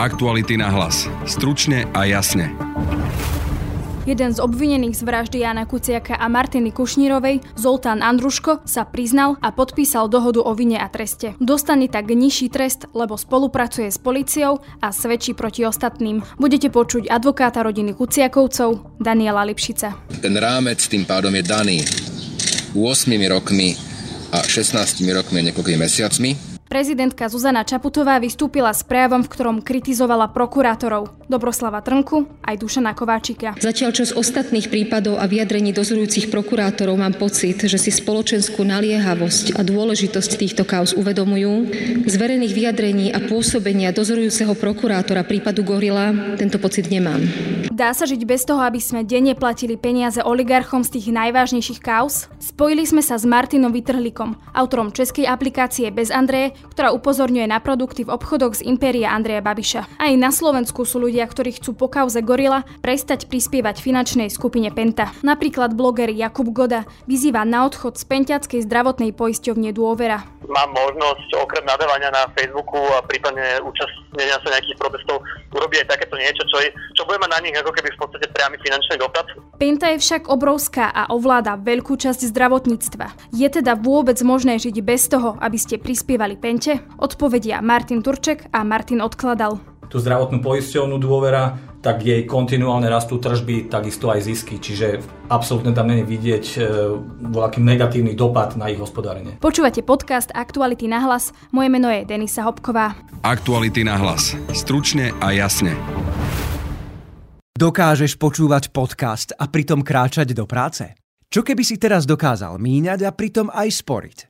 Aktuality na hlas. Stručne a jasne. Jeden z obvinených z vraždy Jana Kuciaka a Martiny Kušnírovej, Zoltán Andruško, sa priznal a podpísal dohodu o vine a treste. Dostane tak nižší trest, lebo spolupracuje s policiou a svedčí proti ostatným. Budete počuť advokáta rodiny Kuciakovcov, Daniela Lipšica. Ten rámec tým pádom je daný 8 rokmi a 16 rokmi a niekoľkými mesiacmi Prezidentka Zuzana Čaputová vystúpila s prejavom, v ktorom kritizovala prokurátorov Dobroslava Trnku aj Dušana Kováčika. Zatiaľ čo z ostatných prípadov a vyjadrení dozorujúcich prokurátorov mám pocit, že si spoločenskú naliehavosť a dôležitosť týchto kauz uvedomujú, z verejných vyjadrení a pôsobenia dozorujúceho prokurátora prípadu Gorila tento pocit nemám. Dá sa žiť bez toho, aby sme denne platili peniaze oligarchom z tých najvážnejších kauz? Spojili sme sa s Martinom Vytrhlikom, autorom českej aplikácie Bez Andreje, ktorá upozorňuje na produkty v obchodoch z impéria Andreja Babiša. Aj na Slovensku sú ľudia, ktorí chcú po kauze Gorila prestať prispievať finančnej skupine Penta. Napríklad bloger Jakub Goda vyzýva na odchod z Pentiackej zdravotnej poisťovne Dôvera. Mám možnosť okrem nadávania na Facebooku a prípadne účastnenia sa nejakých protestov urobiť aj takéto niečo, čo, je, čo bude mať na nich ako keby v podstate priamy finančný dopad. Penta je však obrovská a ovláda veľkú časť zdravotníctva. Je teda vôbec možné žiť bez toho, aby ste prispievali Pente? Odpovedia Martin Turček a Martin Odkladal. Tú zdravotnú poisťovnú dôvera, tak jej kontinuálne rastú tržby, takisto aj zisky, čiže absolútne tam není vidieť e, voľaký negatívny dopad na ich hospodárenie. Počúvate podcast Aktuality na hlas. Moje meno je Denisa Hopková. Aktuality na hlas. Stručne a jasne. Dokážeš počúvať podcast a pritom kráčať do práce? Čo keby si teraz dokázal míňať a pritom aj sporiť?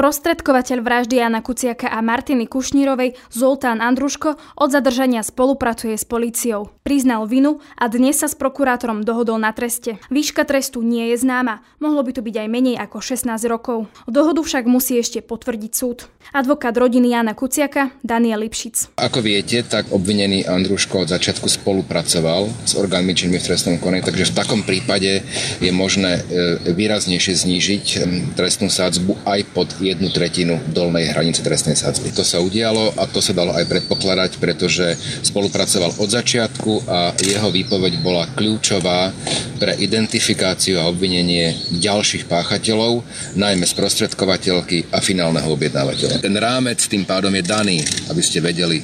Sprostredkovateľ vraždy Jana Kuciaka a Martiny Kušnírovej Zoltán Andruško od zadržania spolupracuje s políciou. Priznal vinu a dnes sa s prokurátorom dohodol na treste. Výška trestu nie je známa, mohlo by to byť aj menej ako 16 rokov. Dohodu však musí ešte potvrdiť súd. Advokát rodiny Jana Kuciaka Daniel Lipšic. Ako viete, tak obvinený Andruško od začiatku spolupracoval s orgánmi činnými v trestnom konaní, takže v takom prípade je možné e, výraznejšie znížiť trestnú sádzbu aj pod jednu tretinu dolnej hranice trestnej sadzby. To sa udialo a to sa dalo aj predpokladať, pretože spolupracoval od začiatku a jeho výpoveď bola kľúčová pre identifikáciu a obvinenie ďalších páchateľov, najmä sprostredkovateľky a finálneho objednávateľa. Ten rámec tým pádom je daný, aby ste vedeli,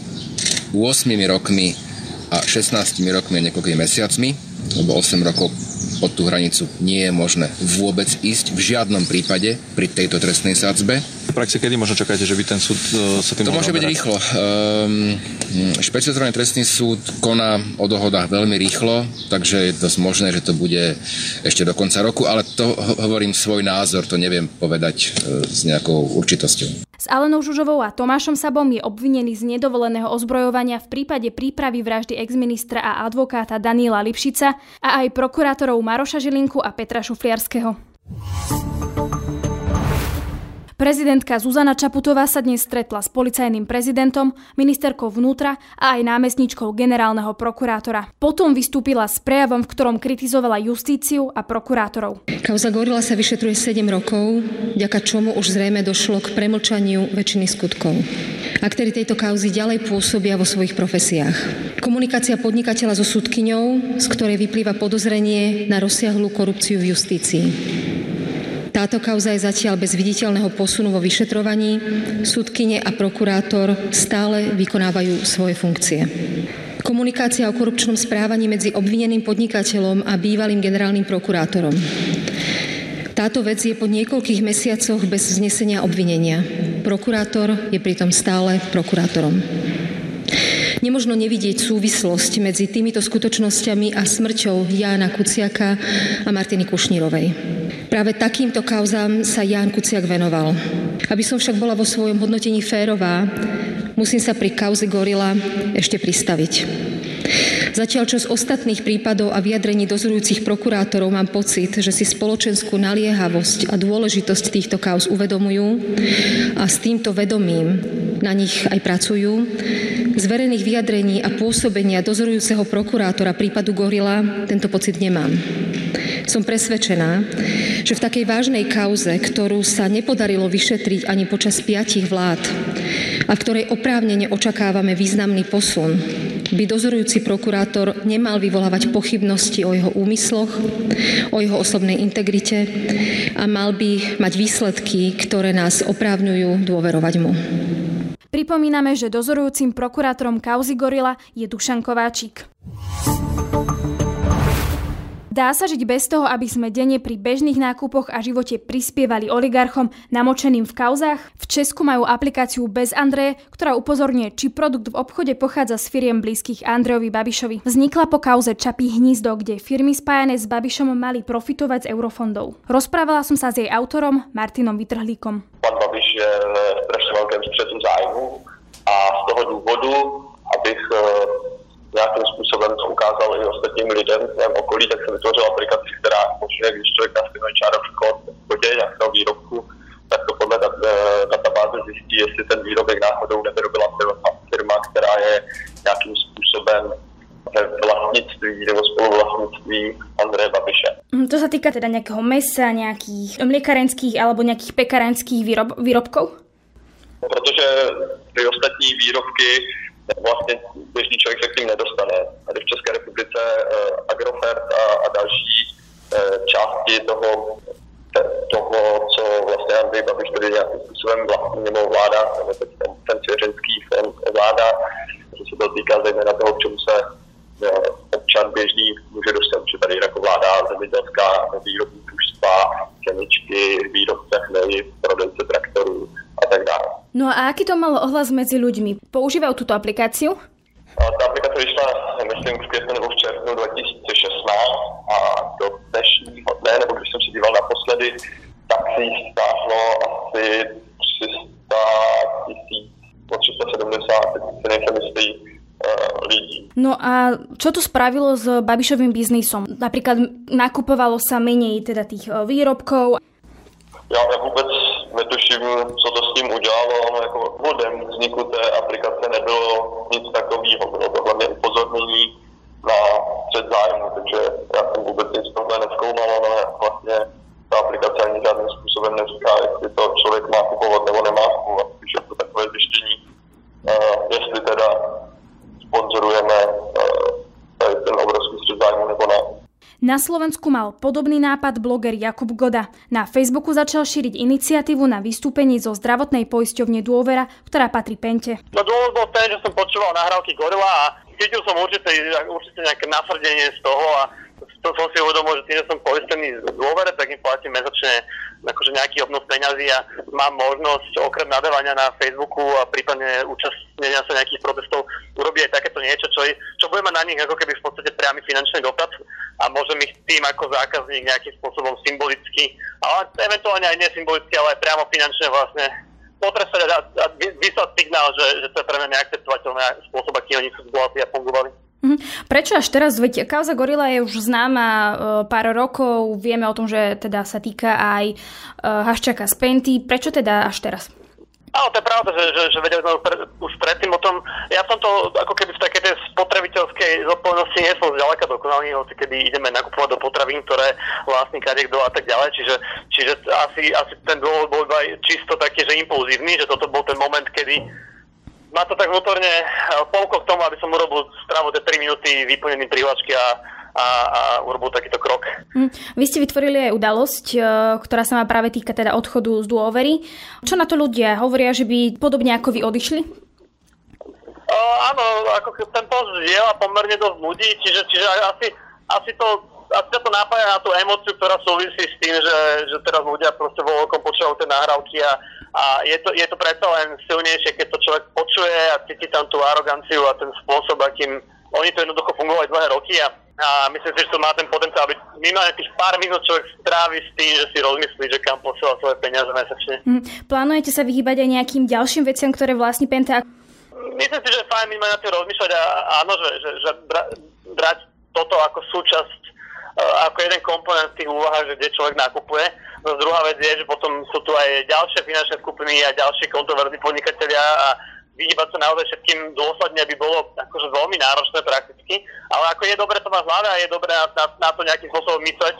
8 rokmi a 16 rokmi a niekoľkými mesiacmi, lebo 8 rokov pod tú hranicu nie je možné vôbec ísť v žiadnom prípade pri tejto trestnej sádzbe. V praxi kedy možno čakáte, že by ten súd uh, sa tým To môže byť rýchlo. Um, špecializovaný trestný súd koná o dohodách veľmi rýchlo, takže je dosť možné, že to bude ešte do konca roku, ale to hovorím svoj názor, to neviem povedať uh, s nejakou určitosťou. S Alenou Žužovou a Tomášom Sabom je obvinený z nedovoleného ozbrojovania v prípade prípravy vraždy exministra a advokáta Daniela Lipšica a aj prokurátorov Maroša Žilinku a Petra Šufliarského. Prezidentka Zuzana Čaputová sa dnes stretla s policajným prezidentom, ministerkou vnútra a aj námestničkou generálneho prokurátora. Potom vystúpila s prejavom, v ktorom kritizovala justíciu a prokurátorov. Kauza Gorila sa vyšetruje 7 rokov, vďaka čomu už zrejme došlo k premlčaniu väčšiny skutkov. Aktéry tejto kauzy ďalej pôsobia vo svojich profesiách. Komunikácia podnikateľa so súdkyňou, z ktorej vyplýva podozrenie na rozsiahlú korupciu v justícii. Táto kauza je zatiaľ bez viditeľného posunu vo vyšetrovaní. Súdkyne a prokurátor stále vykonávajú svoje funkcie. Komunikácia o korupčnom správaní medzi obvineným podnikateľom a bývalým generálnym prokurátorom. Táto vec je po niekoľkých mesiacoch bez vznesenia obvinenia. Prokurátor je pritom stále prokurátorom. Nemožno nevidieť súvislosť medzi týmito skutočnosťami a smrťou Jána Kuciaka a Martiny Kušnírovej. Práve takýmto kauzám sa Ján Kuciak venoval. Aby som však bola vo svojom hodnotení férová, musím sa pri kauze Gorila ešte pristaviť. Zatiaľ čo z ostatných prípadov a vyjadrení dozorujúcich prokurátorov mám pocit, že si spoločenskú naliehavosť a dôležitosť týchto kauz uvedomujú a s týmto vedomím na nich aj pracujú, z verejných vyjadrení a pôsobenia dozorujúceho prokurátora prípadu Gorila tento pocit nemám. Som presvedčená, že v takej vážnej kauze, ktorú sa nepodarilo vyšetriť ani počas piatich vlád a v ktorej oprávnene očakávame významný posun, by dozorujúci prokurátor nemal vyvolávať pochybnosti o jeho úmysloch, o jeho osobnej integrite a mal by mať výsledky, ktoré nás oprávňujú dôverovať mu. Pripomíname, že dozorujúcim prokurátorom kauzy Gorila je Dušan Kováčik. Dá sa žiť bez toho, aby sme denne pri bežných nákupoch a živote prispievali oligarchom namočeným v kauzách? V Česku majú aplikáciu Bez Andreje, ktorá upozorňuje, či produkt v obchode pochádza z firiem blízkych Andrejovi Babišovi. Vznikla po kauze Čapí hnízdo, kde firmy spájané s Babišom mali profitovať z eurofondov. Rozprávala som sa s jej autorom Martinom Vytrhlíkom. Pan Babiš je v strašne veľkém zájmu a z toho důvodu, abych nějakým způsobem to ukázal i ostatním lidem v svém okolí, tak jsem vytvořil aplikaci, která umožňuje, když člověk nastavuje čárový kód v kodě nějakého výrobku, tak to podle dat, databáze zjistí, jestli ten výrobek náhodou nevyrobila firma, která je nějakým způsobem ve vlastnictví nebo spoluvlastnictví Andreje Babiše. To sa týka teda nejakého mesa, nejakých mliekarenských alebo nejakých pekarenských výrob, výrobkov? Protože ty ostatní výrobky vlastně běžný člověk se k tím nedostane. Tady v České republice uh, Agrofert a, a další uh, části toho, toho, co vlastně Andrej Babiš tady nějakým způsobem vlastní nebo vláda, nebo teď ten, ten svěřenský fond vláda, že se to týká zejména toho, k čemu se uh, občan běžný může dostat, že tady jako vláda zemědělská, výrobní družstva, chemičky, výrobce hnojiv, prodejce traktorů a tak dále. No a aký to malo ohlas medzi ľuďmi? Používajú túto aplikáciu? Ta aplikace vyšla, myslím, v květnu nebo v červnu 2016 a do dnešního dne, nebo když jsem si díval naposledy, tak si jich stáhlo asi 300 tisíc, po 370, teď si nejsem jistý, lidí. No a čo to spravilo s Babišovým biznisom? Napríklad nakupovalo sa menej teda tých výrobkov? Já, já vůbec netuším, co to s tím udělalo. No, jako vodem vzniku té aplikace nebylo nic takového. Bylo to hlavně upozornění na střed zájmu, takže já jsem vůbec nic tohle neskoumal, ale vlastně ta aplikace ani žádným způsobem neříká, jestli to člověk má kupovat nebo nemá kupovat. Když je to takové zjištění, uh, jestli teda sponzorujeme uh, ten obrovský střed zájmu nebo ne. Na Slovensku mal podobný nápad bloger Jakub Goda. Na Facebooku začal šíriť iniciatívu na vystúpení zo zdravotnej poisťovne Dôvera, ktorá patrí Pente. No dôvod bol ten, že som počúval nahrávky Gorila a cítil som určite, určite nejaké nasrdenie z toho a to som si uvedomil, že tým, že som poistený z dôvere, tak im platím mesačne akože nejaký obnos peňazí a mám možnosť okrem nadávania na Facebooku a prípadne účastnenia sa nejakých protestov urobiť aj takéto niečo, čo, čo bude mať na nich ako keby v podstate priamy finančný dopad a môžem ich tým ako zákazník nejakým spôsobom symbolicky, ale eventuálne aj nesymbolicky, ale aj priamo finančne vlastne potrestať a, a vyslať signál, že, že to je pre mňa neakceptovateľný spôsob, aký oni sú zbohatí a fungovali. Mhm. Prečo až teraz? Veď kauza Gorila je už známa e, pár rokov, vieme o tom, že teda sa týka aj e, Haščaka z Penty. Prečo teda až teraz? Áno, to je pravda, že, že, že vedeli sme už predtým o tom. Ja som to ako keby v takej tej spotrebiteľskej zodpovednosti nie som zďaleka dokonalý, hoci kedy ideme nakupovať do potravín, ktoré vlastní kadekto a tak ďalej. Čiže, čiže asi, asi ten dôvod bol aj čisto taký, že impulzívny, že toto bol ten moment, kedy ma to tak vnútorne pomklo k tomu, aby som urobil stravu 3 minúty vyplnený prihlášky a, a, a urobil takýto krok. Hm. Vy ste vytvorili aj udalosť, e, ktorá sa má práve týka teda odchodu z dôvery. Čo na to ľudia hovoria, že by podobne ako vy odišli? Uh, áno, ako ten post zdieľa pomerne dosť ľudí, čiže, čiže asi, asi to asi to napája na tú emóciu, ktorá súvisí s tým, že, že teraz ľudia proste vo veľkom počúvajú tie nahrávky a, a je, to, je to predsa len silnejšie, keď to človek počuje a cíti tam tú aroganciu a ten spôsob, akým oni to jednoducho fungovali dlhé roky a, a myslím si, že to má ten potenciál, aby minimálne tých pár minút človek strávi s tým, že si rozmyslí, že kam posiela svoje peniaze mesačne. Hm. Plánujete sa vyhýbať aj nejakým ďalším veciam, ktoré vlastní Penta? Myslím si, že je fajn minimálne na tým rozmýšľať a áno, že, že, že bra, súčasť, uh, ako jeden komponent tých úvah, že kde človek nakupuje. No druhá vec je, že potom sú tu aj ďalšie finančné skupiny a ďalšie kontroverzní podnikatelia a vyhýbať sa naozaj všetkým dôsledne by bolo akože veľmi náročné prakticky, ale ako je dobre to mať hľada a je dobre na, na, na to nejakým spôsobom mysleť.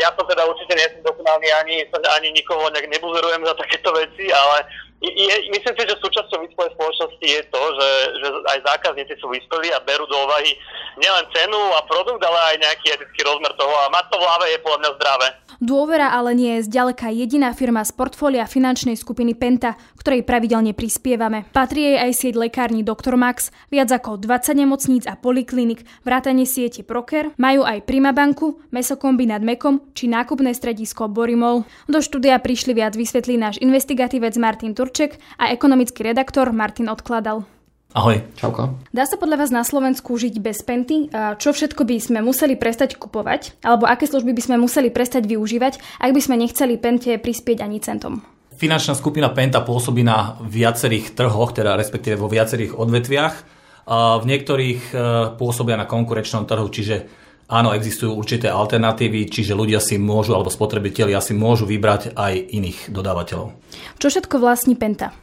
Ja som teda určite nie som dokonalý, ani, ani nikoho nejak nebuzerujem za takéto veci, ale je, myslím si, že súčasťou vyspelej spoločnosti je to, že, že aj zákazníci sú vyspelí a berú do úvahy nielen cenu a produkt, ale aj nejaký etický rozmer toho a mať to v hlave je podľa mňa zdravé. Dôvera ale nie je zďaleka jediná firma z portfólia finančnej skupiny Penta, ktorej pravidelne prispievame. Patrí jej aj sieť lekární Dr. Max, viac ako 20 nemocníc a poliklinik, vrátanie siete Proker, majú aj Primabanku, mesokombinát Mekom či nákupné stredisko Borimol. Do štúdia prišli viac vysvetlí náš investigatívec Martin Turček a ekonomický redaktor Martin Odkladal. Ahoj. Čauko. Dá sa podľa vás na Slovensku žiť bez penty? Čo všetko by sme museli prestať kupovať? Alebo aké služby by sme museli prestať využívať, ak by sme nechceli pente prispieť ani centom? Finančná skupina Penta pôsobí na viacerých trhoch, teda respektíve vo viacerých odvetviach. V niektorých e, pôsobia na konkurenčnom trhu, čiže áno, existujú určité alternatívy, čiže ľudia si môžu, alebo spotrebitelia si môžu vybrať aj iných dodávateľov. Čo všetko vlastní Penta?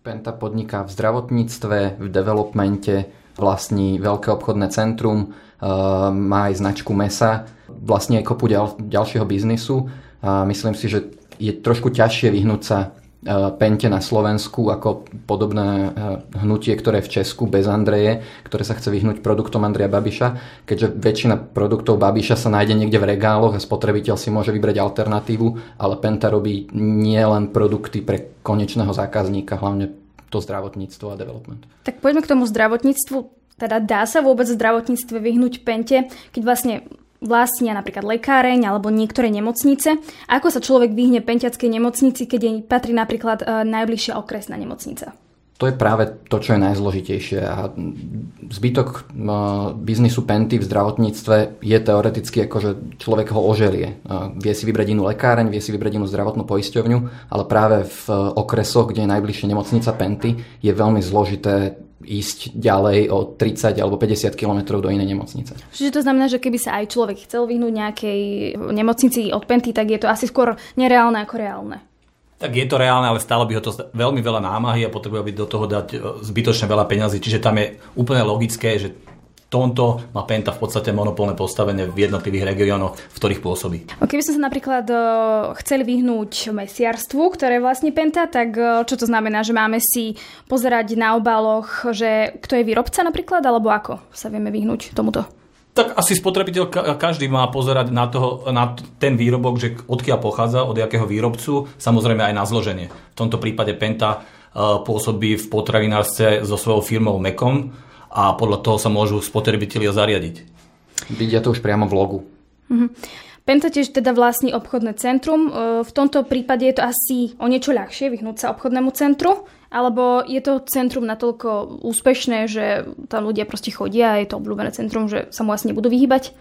Penta podniká v zdravotníctve, v developmente, vlastní veľké obchodné centrum, eh, má aj značku mesa, vlastne aj kopu ďal, ďalšieho biznisu a myslím si, že je trošku ťažšie vyhnúť sa E, Pente na Slovensku ako podobné e, hnutie, ktoré je v Česku bez Andreje, ktoré sa chce vyhnúť produktom Andreja Babiša, keďže väčšina produktov Babiša sa nájde niekde v regáloch a spotrebiteľ si môže vybrať alternatívu, ale Penta robí nielen produkty pre konečného zákazníka, hlavne to zdravotníctvo a development. Tak poďme k tomu zdravotníctvu. Teda dá sa vôbec v zdravotníctve vyhnúť Pente, keď vlastne vlastnia napríklad lekáreň alebo niektoré nemocnice. Ako sa človek vyhne penťackej nemocnici, keď jej patrí napríklad e, najbližšia okresná nemocnica? To je práve to, čo je najzložitejšie. A zbytok e, biznisu Penty v zdravotníctve je teoreticky ako, že človek ho oželie. E, vie si vybrať inú lekáreň, vie si vybrať inú zdravotnú poisťovňu, ale práve v okresoch, kde je najbližšia nemocnica Penty, je veľmi zložité ísť ďalej o 30 alebo 50 km do inej nemocnice. Čiže to znamená, že keby sa aj človek chcel vyhnúť nejakej nemocnici od Penty, tak je to asi skôr nereálne ako reálne. Tak je to reálne, ale stále by ho to veľmi veľa námahy a potrebuje by do toho dať e, zbytočne veľa peňazí. Čiže tam je úplne logické, že tomto má Penta v podstate monopolné postavenie v jednotlivých regiónoch, v ktorých pôsobí. Keby sme sa napríklad uh, chceli vyhnúť mesiarstvu, ktoré je vlastne Penta, tak uh, čo to znamená, že máme si pozerať na obaloch, že kto je výrobca napríklad, alebo ako sa vieme vyhnúť tomuto? Tak asi spotrebiteľ každý má pozerať na, toho, na ten výrobok, že odkiaľ pochádza, od jakého výrobcu, samozrejme aj na zloženie. V tomto prípade Penta uh, pôsobí v potravinárstve so svojou firmou Mekom, a podľa toho sa môžu spotrebitelia zariadiť. Vidia to už priamo v logu. Mm-hmm. Penta tiež teda vlastní obchodné centrum. E, v tomto prípade je to asi o niečo ľahšie vyhnúť sa obchodnému centru, alebo je to centrum natoľko úspešné, že tam ľudia proste chodia a je to obľúbené centrum, že sa mu asi nebudú vyhýbať?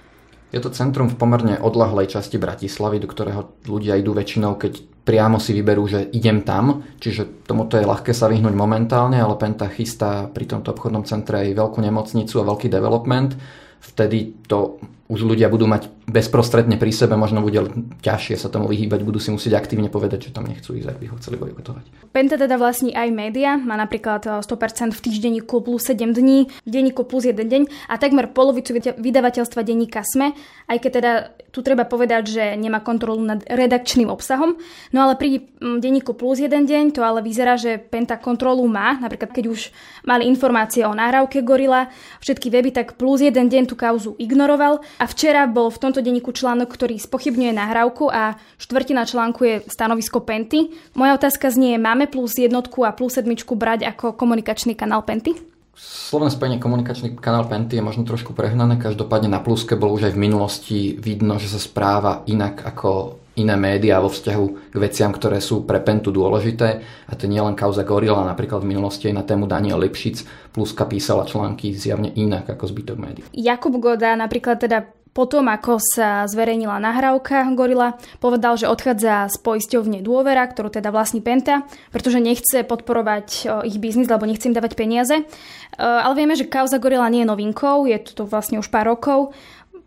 Je to centrum v pomerne odlahlej časti Bratislavy, do ktorého ľudia idú väčšinou, keď priamo si vyberú, že idem tam, čiže tomuto je ľahké sa vyhnúť momentálne, ale Penta chystá pri tomto obchodnom centre aj veľkú nemocnicu a veľký development. Vtedy to už ľudia budú mať bezprostredne pri sebe, možno bude ťažšie sa tomu vyhýbať, budú si musieť aktívne povedať, že tam nechcú ísť, ak by ho chceli bojkotovať. Penta teda vlastní aj média, má napríklad 100% eh, v týždenníku plus 7 dní, v denníku plus 1 deň a takmer polovicu vydavateľstva denníka SME, aj keď teda tu treba povedať, že nemá kontrolu nad redakčným obsahom. No ale pri mm, denníku plus 1 deň to ale vyzerá, že Penta kontrolu má, napríklad keď už mali informácie o nahrávke Gorila, všetky weby, tak plus 1 deň tú kauzu ignoroval a včera bol v tomto denníku článok, ktorý spochybňuje nahrávku a štvrtina článku je stanovisko Penty. Moja otázka znie, máme plus jednotku a plus sedmičku brať ako komunikačný kanál Penty? Slovné spojenie komunikačný kanál Penty je možno trošku prehnané, každopádne na pluske bolo už aj v minulosti vidno, že sa správa inak ako iné médiá vo vzťahu k veciam, ktoré sú pre Pentu dôležité. A to nie len kauza Gorila, napríklad v minulosti aj na tému Daniel Lipšic, pluska písala články zjavne inak ako zbytok médií. Jakub Goda napríklad teda potom, ako sa zverejnila nahrávka Gorila, povedal, že odchádza z poisťovne Dôvera, ktorú teda vlastní Penta, pretože nechce podporovať ich biznis, lebo nechce im dávať peniaze. Ale vieme, že kauza Gorila nie je novinkou, je to vlastne už pár rokov.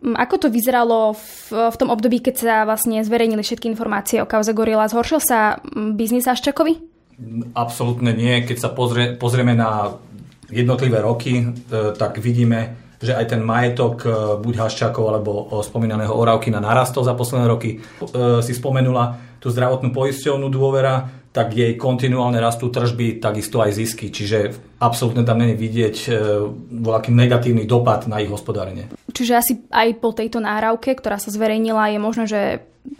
Ako to vyzeralo v, v tom období, keď sa vlastne zverejnili všetky informácie o kauze Gorila? Zhoršil sa biznis Haščakovi? Absolútne nie. Keď sa pozrie, pozrieme na jednotlivé roky, e, tak vidíme, že aj ten majetok e, buď Haščákov alebo spomínaného Oravkina narastol za posledné roky. Si spomenula tú zdravotnú poisťovnú dôvera, tak jej kontinuálne rastú tržby, takisto aj zisky. Čiže absolútne tam není vidieť e, voľaký negatívny dopad na ich hospodárenie. Čiže asi aj po tejto náravke, ktorá sa zverejnila, je možné, že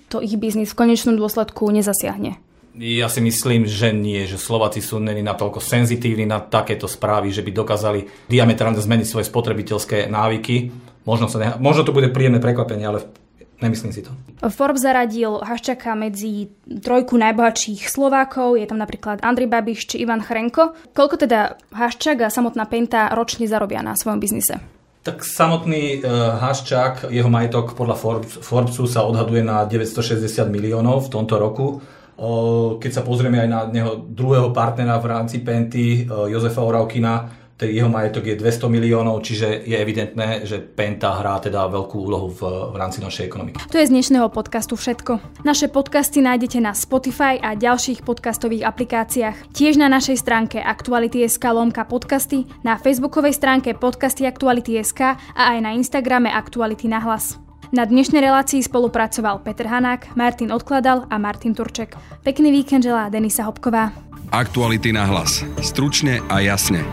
to ich biznis v konečnom dôsledku nezasiahne. Ja si myslím, že nie, že Slováci sú není natoľko senzitívni na takéto správy, že by dokázali diametrálne zmeniť svoje spotrebiteľské návyky. Možno, sa ne... Možno to bude príjemné prekvapenie, ale Nemyslím si to. Forbes zaradil Haščaka medzi trojku najbohatších Slovákov, je tam napríklad Andrej Babiš či Ivan Chrenko. Koľko teda Haščak a samotná Penta ročne zarobia na svojom biznise? Tak samotný uh, Haščák, jeho majetok podľa Forbes, Forbesu sa odhaduje na 960 miliónov v tomto roku. Keď sa pozrieme aj na neho druhého partnera v rámci Penty, Jozefa Oravkina, jeho majetok je 200 miliónov, čiže je evidentné, že Penta hrá teda veľkú úlohu v, v rámci našej ekonomiky. To je z dnešného podcastu všetko. Naše podcasty nájdete na Spotify a ďalších podcastových aplikáciách. Tiež na našej stránke Aktuality.sk lomka podcasty, na facebookovej stránke podcasty Aktuality.sk a aj na Instagrame Aktuality na hlas. Na dnešnej relácii spolupracoval Peter Hanák, Martin Odkladal a Martin Turček. Pekný víkend želá Denisa Hopková. Aktuality na hlas. Stručne a jasne.